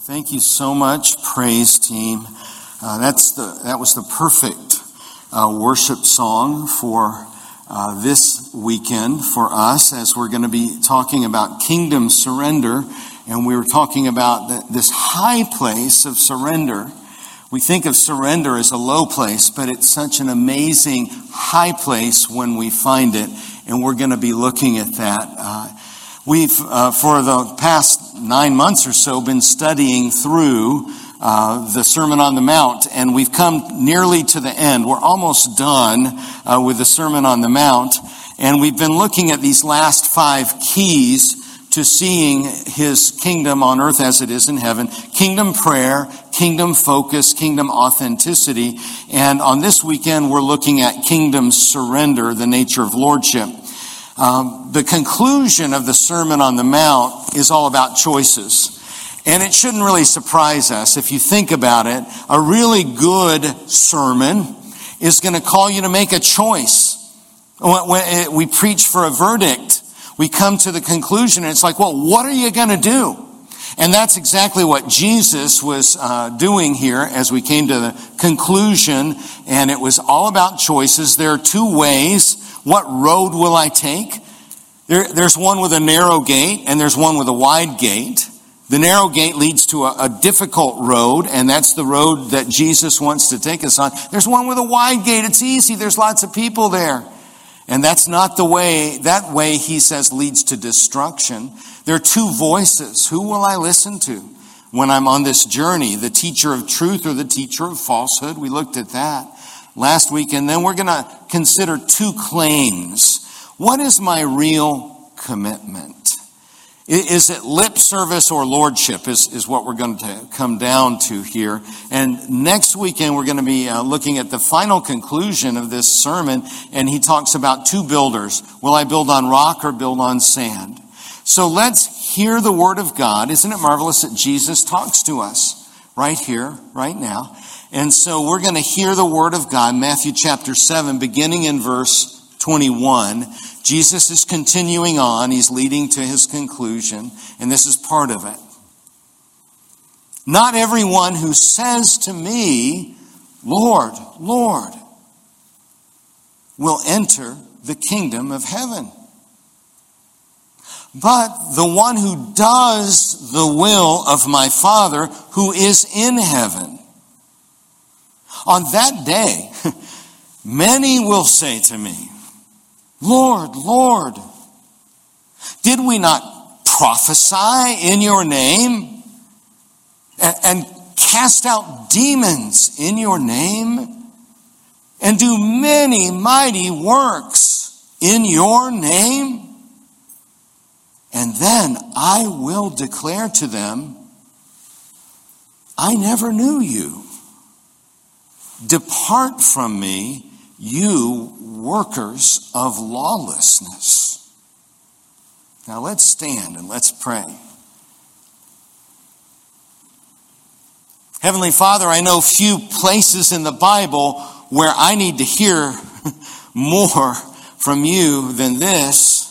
Thank you so much, praise team. Uh, that's the that was the perfect uh, worship song for uh, this weekend for us, as we're going to be talking about kingdom surrender, and we were talking about the, this high place of surrender. We think of surrender as a low place, but it's such an amazing high place when we find it, and we're going to be looking at that. We've, uh, for the past nine months or so, been studying through uh, the Sermon on the Mount, and we've come nearly to the end. We're almost done uh, with the Sermon on the Mount, and we've been looking at these last five keys to seeing His kingdom on earth as it is in heaven kingdom prayer, kingdom focus, kingdom authenticity. And on this weekend, we're looking at kingdom surrender, the nature of lordship. Um, the conclusion of the Sermon on the Mount is all about choices. And it shouldn't really surprise us if you think about it. A really good sermon is going to call you to make a choice. When we preach for a verdict, we come to the conclusion and it's like, well, what are you going to do? And that's exactly what Jesus was uh, doing here as we came to the conclusion. And it was all about choices. There are two ways what road will I take? There, there's one with a narrow gate and there's one with a wide gate. The narrow gate leads to a, a, difficult road, and that's the road that Jesus wants to take us on. There's one with a wide gate. It's easy. There's lots of people there. And that's not the way, that way, he says, leads to destruction. There are two voices. Who will I listen to when I'm on this journey? The teacher of truth or the teacher of falsehood? We looked at that last week, and then we're going to consider two claims. What is my real commitment? Is it lip service or lordship is, is what we're going to come down to here. And next weekend, we're going to be uh, looking at the final conclusion of this sermon. And he talks about two builders. Will I build on rock or build on sand? So let's hear the word of God. Isn't it marvelous that Jesus talks to us right here, right now? And so we're going to hear the word of God, Matthew chapter 7, beginning in verse 21. Jesus is continuing on. He's leading to his conclusion, and this is part of it. Not everyone who says to me, Lord, Lord, will enter the kingdom of heaven. But the one who does the will of my Father who is in heaven. On that day, many will say to me, Lord, Lord, did we not prophesy in your name and, cast out demons in your name and do many mighty works in your name? And then I will declare to them, I never knew you. Depart from me, you workers of lawlessness. Now let's stand and let's pray. Heavenly Father, I know few places in the Bible where I need to hear more from you than this.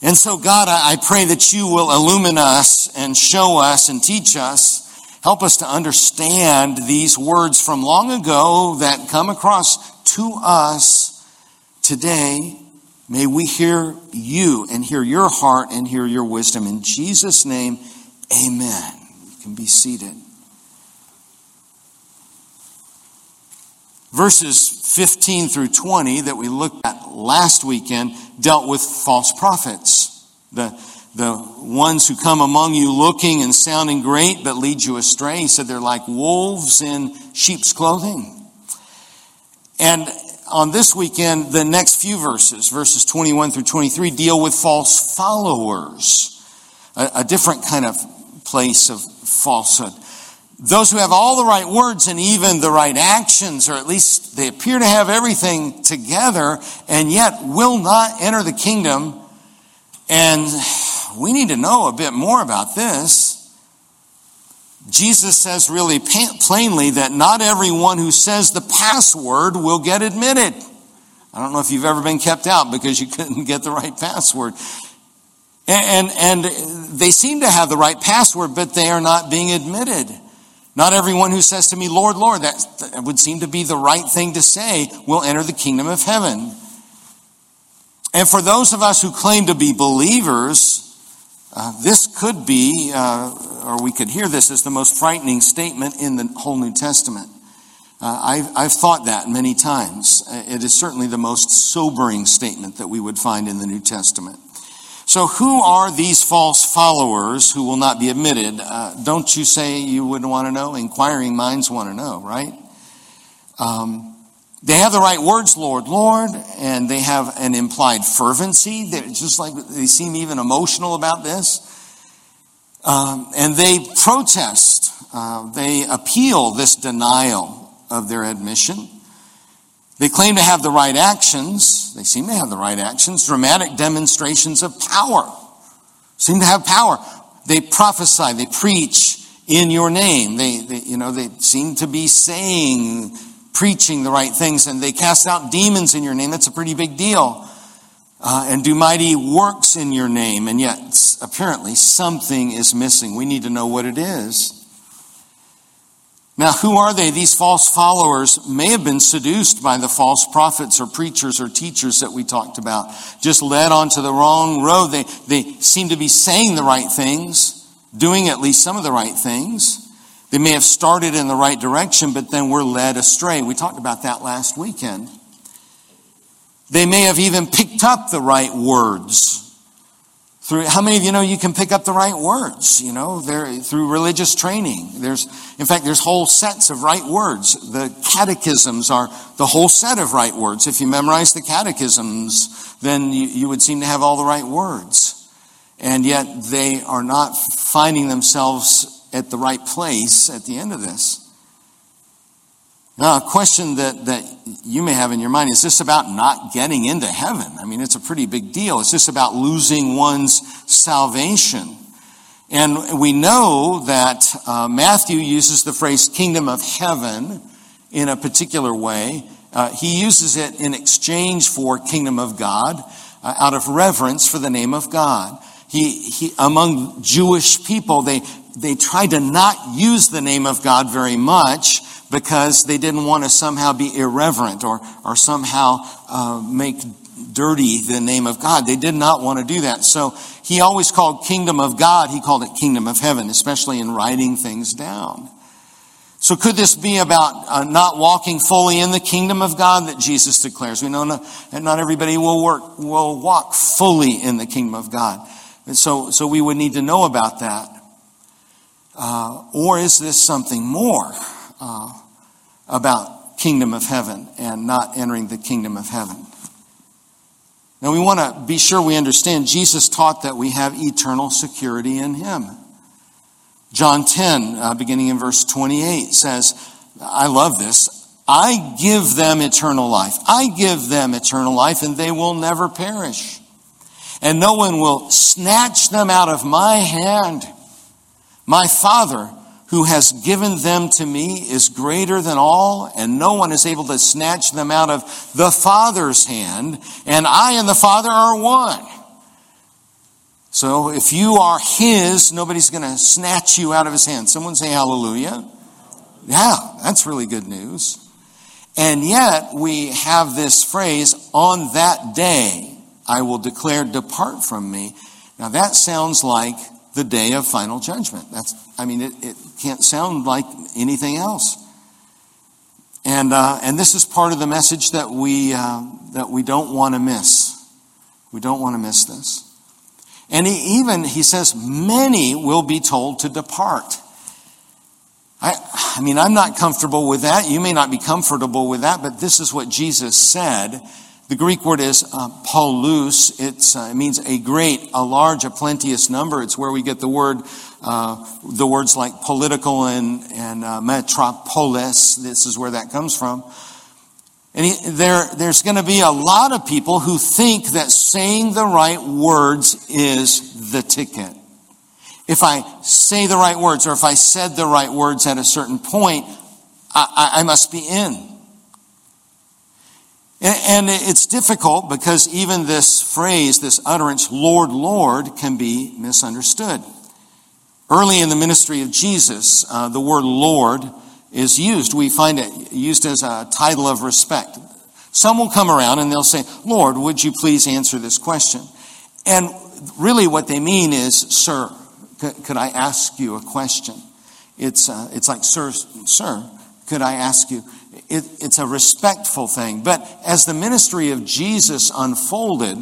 And so, God, I pray that you will illumine us and show us and teach us Help us to understand these words from long ago that come across to us today. May we hear you and hear your heart and hear your wisdom. In Jesus' name, amen. You can be seated. Verses 15 through 20 that we looked at last weekend dealt with false prophets. The the ones who come among you looking and sounding great but lead you astray. He said they're like wolves in sheep's clothing. And on this weekend, the next few verses, verses 21 through 23, deal with false followers, a, a different kind of place of falsehood. Those who have all the right words and even the right actions, or at least they appear to have everything together, and yet will not enter the kingdom and we need to know a bit more about this. Jesus says really plainly that not everyone who says the password will get admitted. I don't know if you've ever been kept out because you couldn't get the right password. And, and, they seem to have the right password, but they are not being admitted. Not everyone who says to me, Lord, Lord, that would seem to be the right thing to say, will enter the kingdom of heaven. And for those of us who claim to be believers, uh, this could be, uh, or we could hear this as the most frightening statement in the whole New Testament. Uh, I've, I've thought that many times. It is certainly the most sobering statement that we would find in the New Testament. So, who are these false followers who will not be admitted? Uh, don't you say you wouldn't want to know? Inquiring minds want to know, right? Um, they have the right words, Lord, Lord, and they have an implied fervency. They're just like they seem even emotional about this. Um, and they protest, uh, they appeal this denial of their admission. They claim to have the right actions. They seem to have the right actions, dramatic demonstrations of power. Seem to have power. They prophesy, they preach in your name. They, they, you know, they seem to be saying, preaching the right things, and they cast out demons in your name. That's a pretty big deal. Uh, and do mighty works in your name, and yet apparently something is missing. We need to know what it is. Now, who are they? These false followers may have been seduced by the false prophets or preachers or teachers that we talked about, just led onto the wrong road. They, they seem to be saying the right things, doing at least some of the right things. They may have started in the right direction, but then were led astray. We talked about that last weekend. They may have even picked up the right words through, how many of you know you can pick up the right words? You know, through religious training. There's, in fact, there's whole sets of right words. The catechisms are the whole set of right words. If you memorize the catechisms, then you, you would seem to have all the right words. And yet they are not finding themselves at the right place at the end of this. Now, a question that, that you may have in your mind is this about not getting into heaven? I mean, it's a pretty big deal. Is this about losing one's salvation? And we know that uh, Matthew uses the phrase kingdom of heaven in a particular way. Uh, he uses it in exchange for kingdom of God uh, out of reverence for the name of God. He, he, among Jewish people, they, they tried to not use the name of God very much because they didn't want to somehow be irreverent or, or somehow uh, make dirty the name of God. They did not want to do that. So he always called kingdom of God, he called it kingdom of heaven, especially in writing things down. So could this be about uh, not walking fully in the kingdom of God that Jesus declares? We know not, not everybody will work, will walk fully in the kingdom of God. And so, so we would need to know about that. Uh, or is this something more? uh, about kingdom of heaven and not entering the kingdom of heaven. Now we want to be sure we understand Jesus taught that we have eternal security in him. John 10, uh, beginning in verse 28, says, I love this. I give them eternal life. I give them eternal life, and they will never perish. And no one will snatch them out of my hand. My Father who has given them to me is greater than all, and no one is able to snatch them out of the Father's hand, and I and the Father are one. So if you are His, nobody's going to snatch you out of His hand. Someone say hallelujah. Yeah, that's really good news. And yet we have this phrase, on that day I will declare, depart from me. Now that sounds like the day of final judgment. That's, I mean, it, it can't sound like anything else. And, uh, and this is part of the message that we, uh, that we don't want to miss. We don't want to miss this. And he, even, he says, many will be told to depart. I, I mean, I'm not comfortable with that. You may not be comfortable with that, but this is what Jesus said the Greek word is uh, polus. Uh, it means a great, a large, a plenteous number. It's where we get the word, uh, the words like political and, and uh, metropolis. This is where that comes from. And he, there, there's going to be a lot of people who think that saying the right words is the ticket. If I say the right words, or if I said the right words at a certain point, I, I, I must be in. And, it's difficult because even this phrase, this utterance, Lord, Lord, can be misunderstood. Early in the ministry of Jesus, uh, the word Lord is used. We find it used as a title of respect. Some will come around and they'll say, Lord, would you please answer this question? And really what they mean is, Sir, could I ask you a question? It's, uh, it's like, Sir, sir, could I ask you? It, it's a respectful thing. But as the ministry of Jesus unfolded,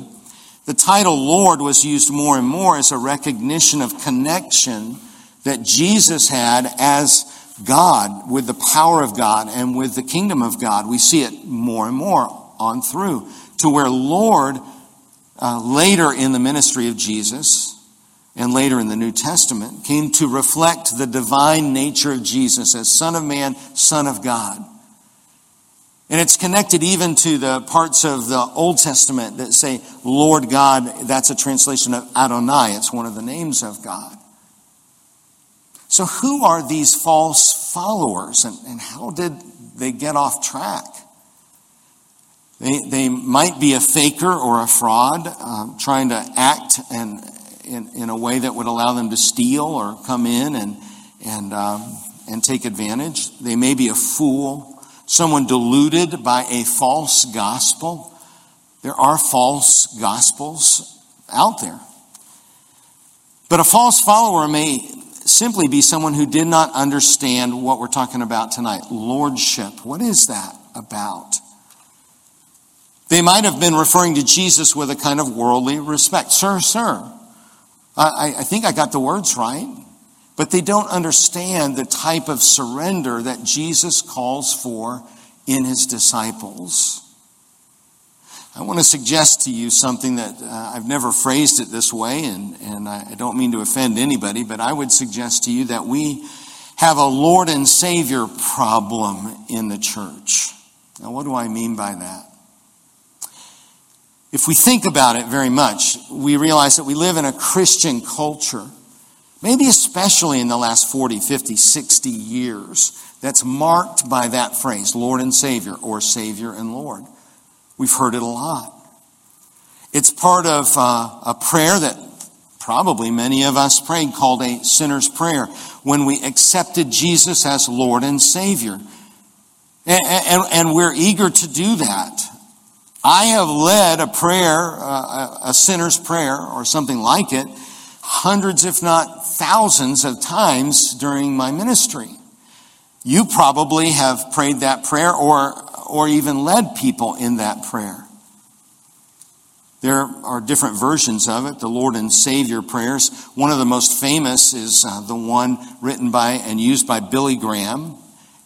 the title Lord was used more and more as a recognition of connection that Jesus had as God, with the power of God and with the kingdom of God. We see it more and more on through to where Lord, uh, later in the ministry of Jesus and later in the New Testament, came to reflect the divine nature of Jesus as Son of Man, Son of God. And it's connected even to the parts of the Old Testament that say, Lord God, that's a translation of Adonai. It's one of the names of God. So, who are these false followers and, and how did they get off track? They, they might be a faker or a fraud, um, trying to act and, in, in a way that would allow them to steal or come in and, and, um, and take advantage. They may be a fool, someone deluded by a false gospel. There are false gospels out there. But a false follower may simply be someone who did not understand what we're talking about tonight lordship. What is that about? They might have been referring to Jesus with a kind of worldly respect. Sir, sir, I, I think I got the words right. But they don't understand the type of surrender that Jesus calls for in his disciples. I want to suggest to you something that uh, I've never phrased it this way, and, and I don't mean to offend anybody, but I would suggest to you that we have a Lord and Savior problem in the church. Now, what do I mean by that? If we think about it very much, we realize that we live in a Christian culture, maybe especially in the last 40, 50, 60 years, that's marked by that phrase, Lord and Savior, or Savior and Lord. We've heard it a lot. It's part of uh, a prayer that probably many of us prayed called a sinner's prayer when we accepted Jesus as Lord and Savior. And, and, and we're eager to do that. I have led a prayer, uh, a sinner's prayer, or something like it, hundreds, if not thousands of times during my ministry. You probably have prayed that prayer or or even led people in that prayer. There are different versions of it, the Lord and Savior prayers. One of the most famous is uh, the one written by and used by Billy Graham.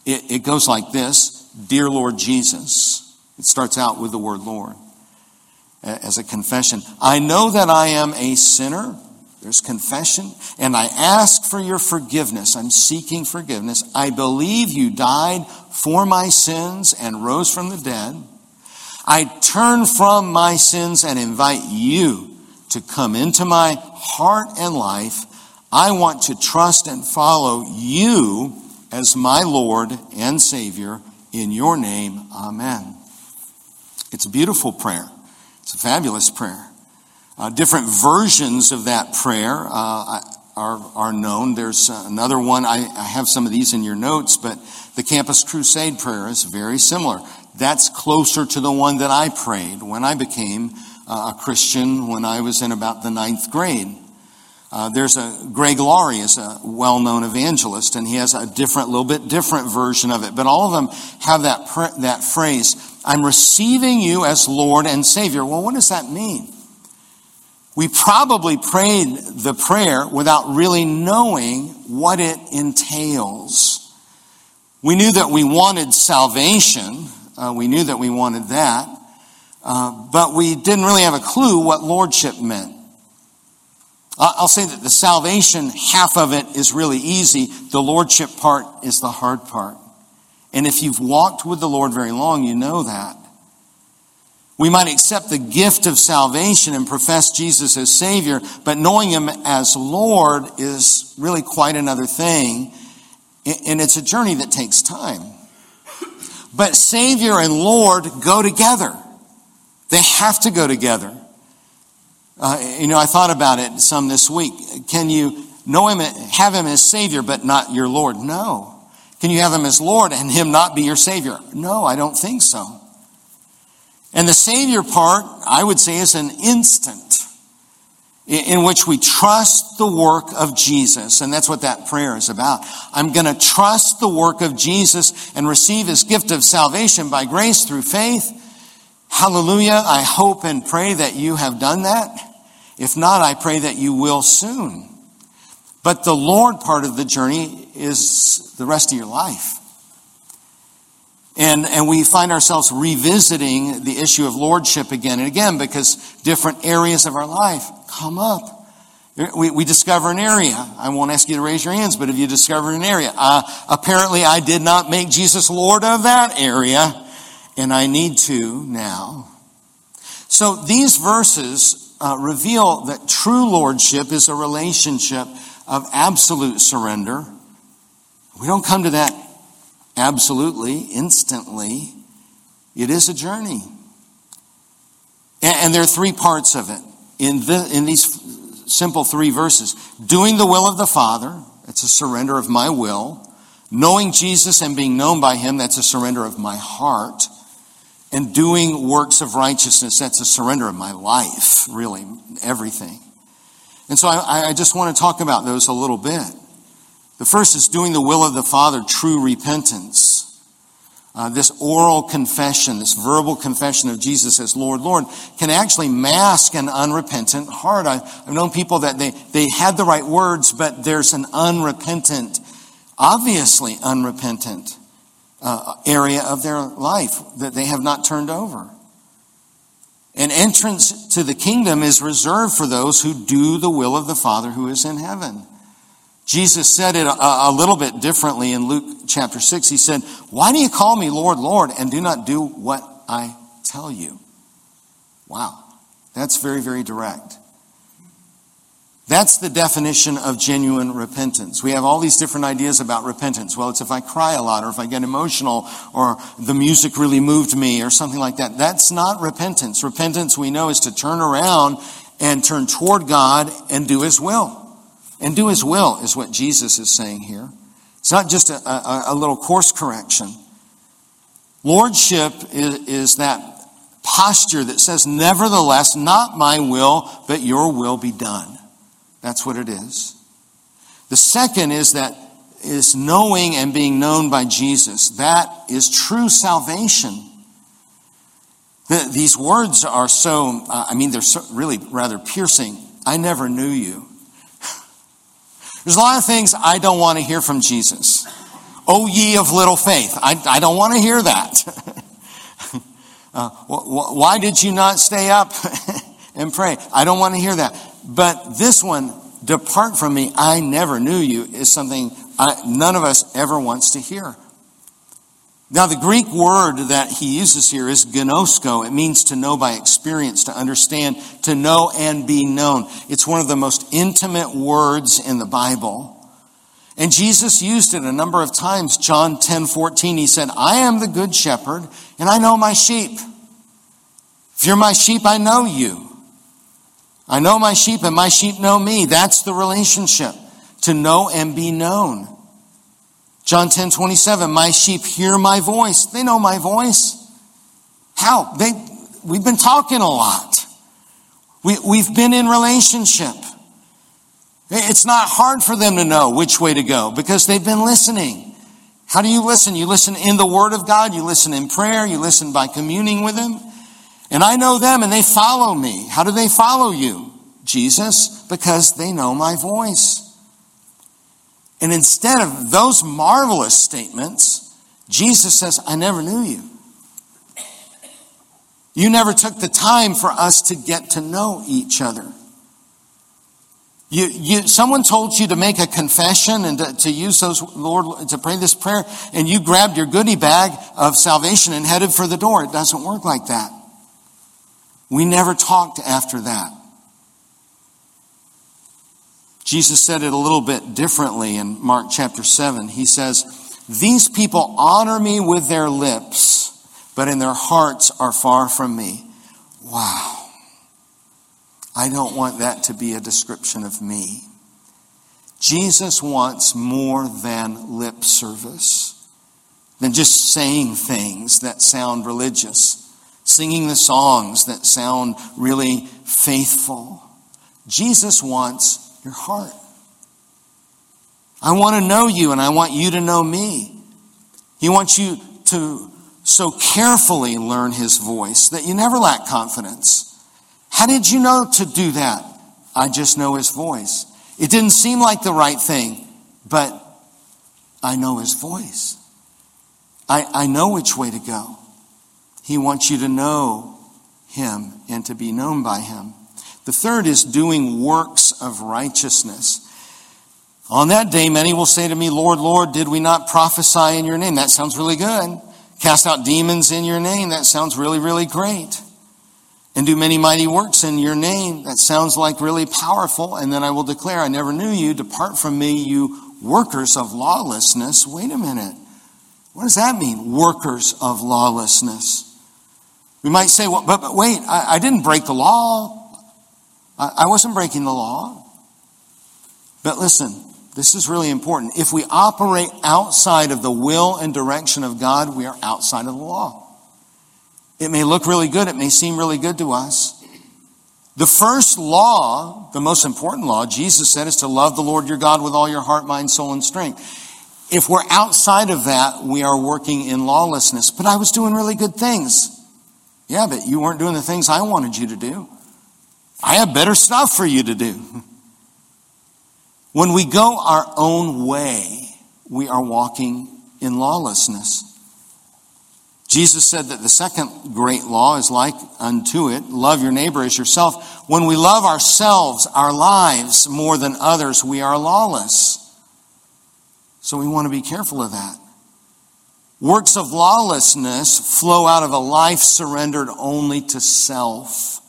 It, it goes like this Dear Lord Jesus. It starts out with the word Lord as a confession. I know that I am a sinner. There's confession. And I ask for your forgiveness. I'm seeking forgiveness. I believe you died for my sins and rose from the dead. I turn from my sins and invite you to come into my heart and life. I want to trust and follow you as my Lord and Savior. In your name, amen. It's a beautiful prayer. It's a fabulous prayer. Uh, different versions of that prayer uh, are, are known. There's uh, another one, I, I have some of these in your notes, but the Campus Crusade prayer is very similar. That's closer to the one that I prayed when I became uh, a Christian when I was in about the ninth grade. Uh, there's a Greg Laurie is a well-known evangelist, and he has a different, little bit different version of it. But all of them have that that phrase: "I'm receiving you as Lord and Savior." Well, what does that mean? We probably prayed the prayer without really knowing what it entails. We knew that we wanted salvation. Uh, we knew that we wanted that. Uh, but we didn't really have a clue what lordship meant. I'll say that the salvation half of it is really easy. The lordship part is the hard part. And if you've walked with the Lord very long, you know that. We might accept the gift of salvation and profess Jesus as Savior, but knowing Him as Lord is really quite another thing. And it's a journey that takes time. But Savior and Lord go together. They have to go together. Uh, you know, I thought about it some this week. Can you know him, have him as Savior, but not your Lord? No. Can you have him as Lord and him not be your Savior? No, I don't think so. And the Savior part, I would say, is an instant in which we trust the work of Jesus. And that's what that prayer is about. I'm going to trust the work of Jesus and receive his gift of salvation by grace through faith. Hallelujah. I hope and pray that you have done that. If not, I pray that you will soon. But the Lord part of the journey is the rest of your life. And, and we find ourselves revisiting the issue of lordship again and again because different areas of our life come up. We, we discover an area. I won't ask you to raise your hands, but if you discover an area, uh, apparently I did not make Jesus Lord of that area, and I need to now. So these verses uh, reveal that true lordship is a relationship of absolute surrender. We don't come to that absolutely, instantly. It is a journey. And, there are three parts of it in, the, in these simple three verses. Doing the will of the Father, it's a surrender of my will. Knowing Jesus and being known by Him, that's a surrender of my heart. And doing works of righteousness, that's a surrender of my life, really, everything. And so I, I just want to talk about those a little bit. The first is doing the will of the Father, true repentance. Uh, this oral confession, this verbal confession of Jesus as Lord, Lord, can actually mask an unrepentant heart. I, have known people that they, they had the right words, but there's an unrepentant, obviously unrepentant uh, area of their life that they have not turned over. An entrance to the kingdom is reserved for those who do the will of the Father who is in heaven. Jesus said it a, a, little bit differently in Luke chapter 6. He said, Why do you call me Lord, Lord, and do not do what I tell you? Wow. That's very, very direct. That's the definition of genuine repentance. We have all these different ideas about repentance. Well, it's if I cry a lot or if I get emotional or the music really moved me or something like that. That's not repentance. Repentance, we know, is to turn around and turn toward God and do His will. And do his will is what Jesus is saying here. It's not just a, a, a little course correction. Lordship is, is that posture that says, Nevertheless, not my will, but your will be done. That's what it is. The second is that is knowing and being known by Jesus. That is true salvation. The, these words are so, uh, I mean, they're so, really rather piercing. I never knew you. There's a lot of things I don't want to hear from Jesus. O ye of little faith. I, I don't want to hear that. uh, why did you not stay up and pray? I don't want to hear that. But this one, depart from me, I never knew you, is something I, none of us ever wants to hear. Now, the Greek word that he uses here is gnosko. It means to know by experience, to understand, to know and be known. It's one of the most intimate words in the Bible. And Jesus used it a number of times. John 10 14, he said, I am the good shepherd, and I know my sheep. If you're my sheep, I know you. I know my sheep, and my sheep know me. That's the relationship, to know and be known. John 10 27, my sheep hear my voice. They know my voice. How? They, we've been talking a lot. We, we've been in relationship. It's not hard for them to know which way to go because they've been listening. How do you listen? You listen in the Word of God, you listen in prayer, you listen by communing with Him. And I know them and they follow me. How do they follow you? Jesus, because they know my voice. And instead of those marvelous statements, Jesus says, I never knew you. You never took the time for us to get to know each other. You, you, someone told you to make a confession and to, to use those, Lord, to pray this prayer, and you grabbed your goodie bag of salvation and headed for the door. It doesn't work like that. We never talked after that. Jesus said it a little bit differently in Mark chapter 7. He says, These people honor me with their lips, but in their hearts are far from me. Wow. I don't want that to be a description of me. Jesus wants more than lip service, than just saying things that sound religious, singing the songs that sound really faithful. Jesus wants your heart. I want to know you and I want you to know me. He wants you to so carefully learn his voice that you never lack confidence. How did you know to do that? I just know his voice. It didn't seem like the right thing, but I know his voice. I, I know which way to go. He wants you to know him and to be known by him. The third is doing works of righteousness. On that day, many will say to me, Lord, Lord, did we not prophesy in your name? That sounds really good. Cast out demons in your name. That sounds really, really great. And do many mighty works in your name. That sounds like really powerful. And then I will declare, I never knew you. Depart from me, you workers of lawlessness. Wait a minute. What does that mean? Workers of lawlessness. We might say, well, but, but wait, I, I didn't break the law. I wasn't breaking the law. But listen, this is really important. If we operate outside of the will and direction of God, we are outside of the law. It may look really good. It may seem really good to us. The first law, the most important law, Jesus said is to love the Lord your God with all your heart, mind, soul, and strength. If we're outside of that, we are working in lawlessness. But I was doing really good things. Yeah, but you weren't doing the things I wanted you to do. I have better stuff for you to do. When we go our own way, we are walking in lawlessness. Jesus said that the second great law is like unto it love your neighbor as yourself. When we love ourselves, our lives, more than others, we are lawless. So we want to be careful of that. Works of lawlessness flow out of a life surrendered only to self.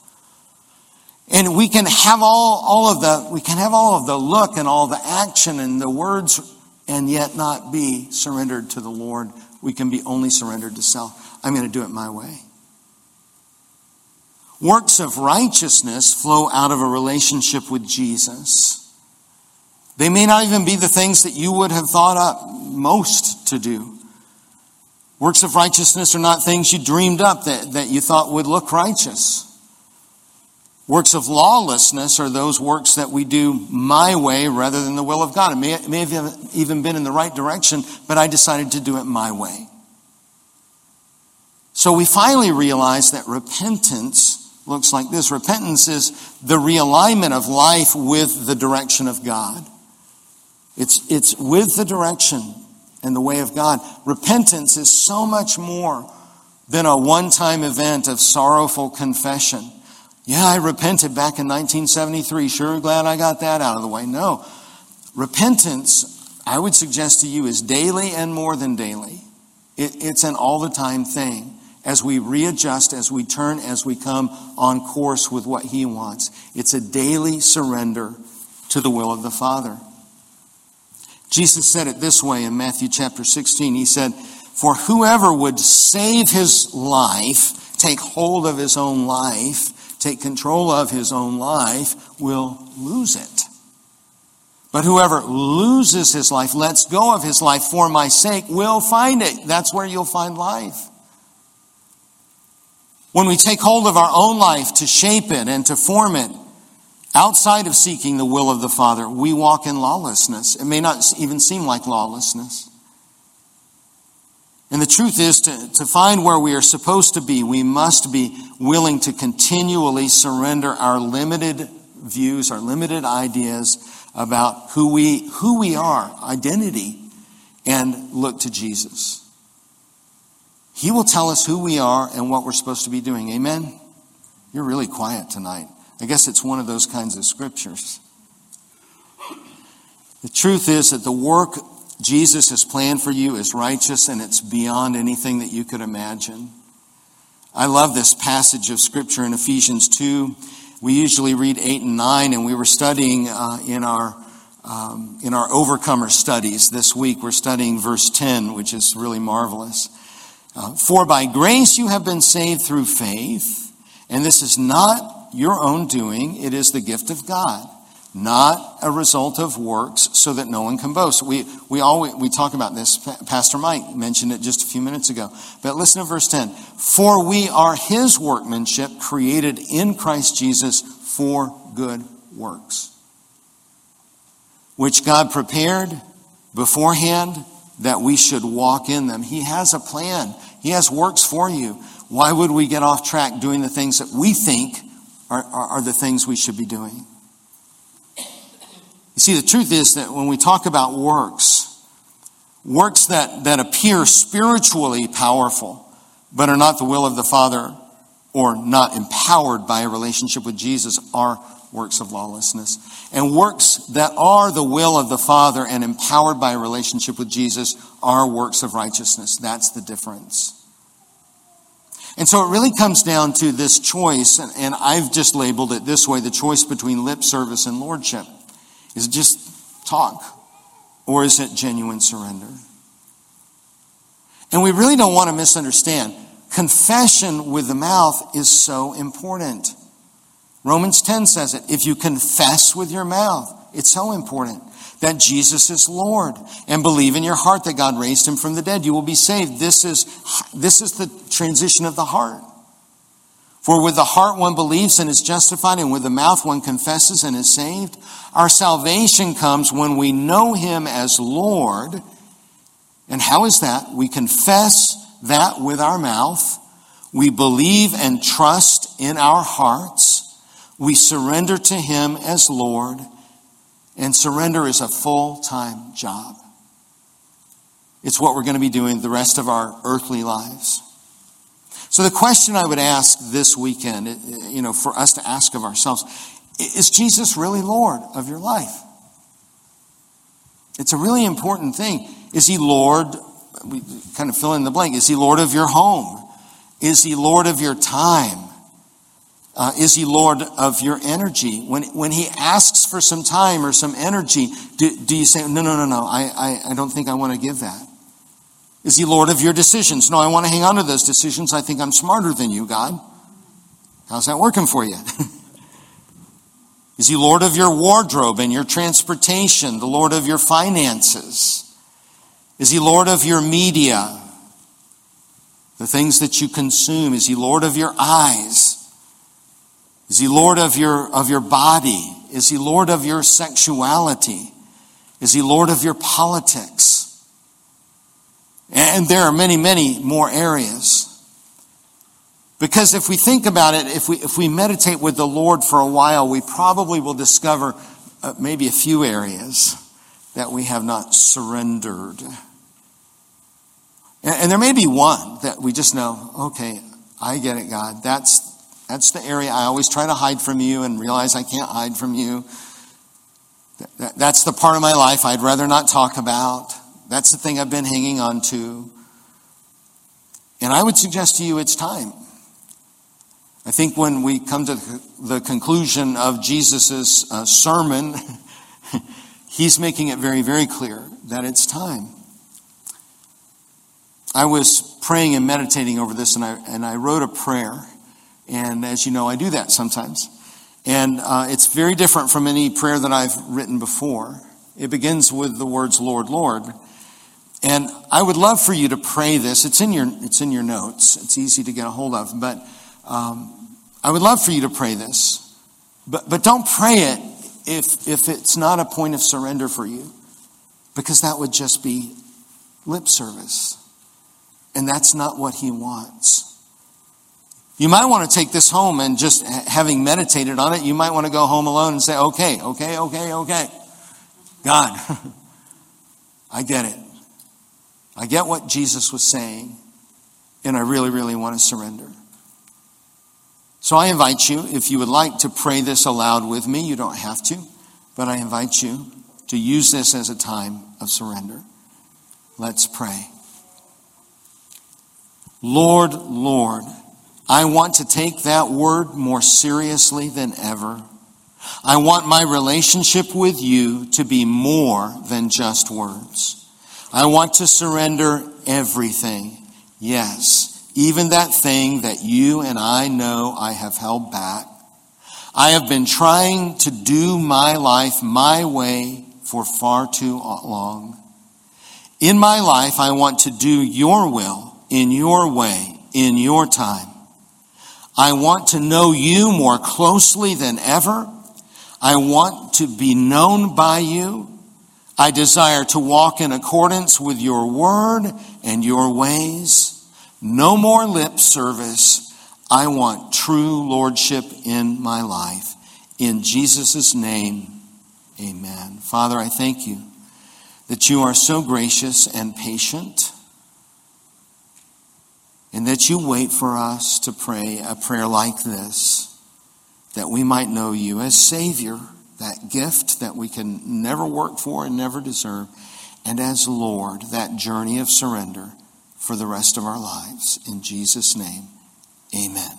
And we can have all, all of the, we can have all of the look and all the action and the words and yet not be surrendered to the Lord. We can be only surrendered to self. I'm going to do it my way. Works of righteousness flow out of a relationship with Jesus. They may not even be the things that you would have thought up most to do. Works of righteousness are not things you dreamed up that, that you thought would look righteous. Works of lawlessness are those works that we do my way rather than the will of God. It may, it may have even been in the right direction, but I decided to do it my way. So we finally realize that repentance looks like this. Repentance is the realignment of life with the direction of God. It's, it's with the direction and the way of God. Repentance is so much more than a one time event of sorrowful confession. Yeah, I repented back in 1973. Sure glad I got that out of the way. No. Repentance, I would suggest to you, is daily and more than daily. It, it's an all the time thing as we readjust, as we turn, as we come on course with what He wants. It's a daily surrender to the will of the Father. Jesus said it this way in Matthew chapter 16. He said, For whoever would save his life, take hold of his own life, take control of his own life will lose it. But whoever loses his life, lets go of his life for my sake, will find it. That's where you'll find life. When we take hold of our own life to shape it and to form it, outside of seeking the will of the Father, we walk in lawlessness. It may not even seem like lawlessness. And the truth is, to, to find where we are supposed to be, we must be willing to continually surrender our limited views, our limited ideas about who we, who we are, identity, and look to Jesus. He will tell us who we are and what we're supposed to be doing. Amen? You're really quiet tonight. I guess it's one of those kinds of scriptures. The truth is that the work Jesus has planned for you is righteous and it's beyond anything that you could imagine. I love this passage of scripture in Ephesians 2. We usually read 8 and 9 and we were studying uh, in our um, in our overcomer studies this week we're studying verse 10 which is really marvelous uh, for by grace you have been saved through faith And this is not your own doing, it is the gift of God, not a result of works, so that no one can boast. We, we, always, we talk about this. Pastor Mike mentioned it just a few minutes ago. But listen to verse 10 For we are his workmanship, created in Christ Jesus for good works, which God prepared beforehand that we should walk in them. He has a plan, He has works for you. Why would we get off track doing the things that we think are, are, are the things we should be doing? You see, the truth is that when we talk about works, works that, that appear spiritually powerful, but are not the will of the Father or not empowered by a relationship with Jesus, are works of lawlessness. And works that are the will of the Father and empowered by a relationship with Jesus are works of righteousness. That's the difference. And so it really comes down to this choice, and, I've just labeled it this way the choice between lip service and lordship. Is it just talk, or is it genuine surrender? And we really don't want to misunderstand. Confession with the mouth is so important. Romans 10 says it. If you confess with your mouth, it's so important that Jesus is Lord and believe in your heart that God raised him from the dead, you will be saved. This is, this is the transition of the heart. For with the heart one believes and is justified, and with the mouth one confesses and is saved. Our salvation comes when we know him as Lord. And how is that? We confess that with our mouth. We believe and trust in our hearts. We surrender to him as Lord and surrender is a full time job. It's what we're going to be doing the rest of our earthly lives. So, the question I would ask this weekend, you know, for us to ask of ourselves, is Jesus really Lord of your life? It's a really important thing. Is he Lord? We kind of fill in the blank. Is he Lord of your home? Is he Lord of your time? Uh, is he Lord of your energy? When, when he asks for some time or some energy, do, do you say, no, no, no, no, I, I, I don't think I want to give that? Is he Lord of your decisions? No, I want to hang on to those decisions. I think I'm smarter than you, God. How's that working for you? Is he Lord of your wardrobe and your transportation, the Lord of your finances? Is he Lord of your media, the things that you consume? Is he Lord of your eyes? Is he Lord of your, of your body? Is he Lord of your sexuality? Is he Lord of your politics? And there are many, many more areas. Because if we think about it, if we, if we meditate with the Lord for a while, we probably will discover uh, maybe a few areas that we have not surrendered. And, and there may be one that we just know, okay, I get it, God. That's, that's the area I always try to hide from you and realize I can't hide from you. That's the part of my life I'd rather not talk about. That's the thing I've been hanging on to. And I would suggest to you it's time. I think when we come to the conclusion of Jesus' uh, sermon, he's making it very, very clear that it's time. I was praying and meditating over this, and I, and I wrote a prayer. And as you know, I do that sometimes. And uh, it's very different from any prayer that I've written before. It begins with the words, Lord, Lord. And I would love for you to pray this. It's in your, it's in your notes. It's easy to get a hold of. But um, I would love for you to pray this. But, but don't pray it if, if it's not a point of surrender for you, because that would just be lip service. And that's not what he wants. You might want to take this home and just having meditated on it, you might want to go home alone and say, okay, okay, okay, okay. God, I get it. I get what Jesus was saying, and I really, really want to surrender. So I invite you, if you would like to pray this aloud with me, you don't have to, but I invite you to use this as a time of surrender. Let's pray. Lord, Lord, I want to take that word more seriously than ever. I want my relationship with you to be more than just words. I want to surrender everything. Yes, even that thing that you and I know I have held back. I have been trying to do my life my way for far too long. In my life, I want to do your will in your way, in your time. I want to know you more closely than ever. I want to be known by you. I desire to walk in accordance with your word and your ways. No more lip service. I want true lordship in my life. In Jesus' name, amen. Father, I thank you that you are so gracious and patient and that you wait for us to pray a prayer like this that we might know you as Savior, that gift that we can never work for and never deserve, and as Lord, that journey of surrender for the rest of our lives. In Jesus' name, amen.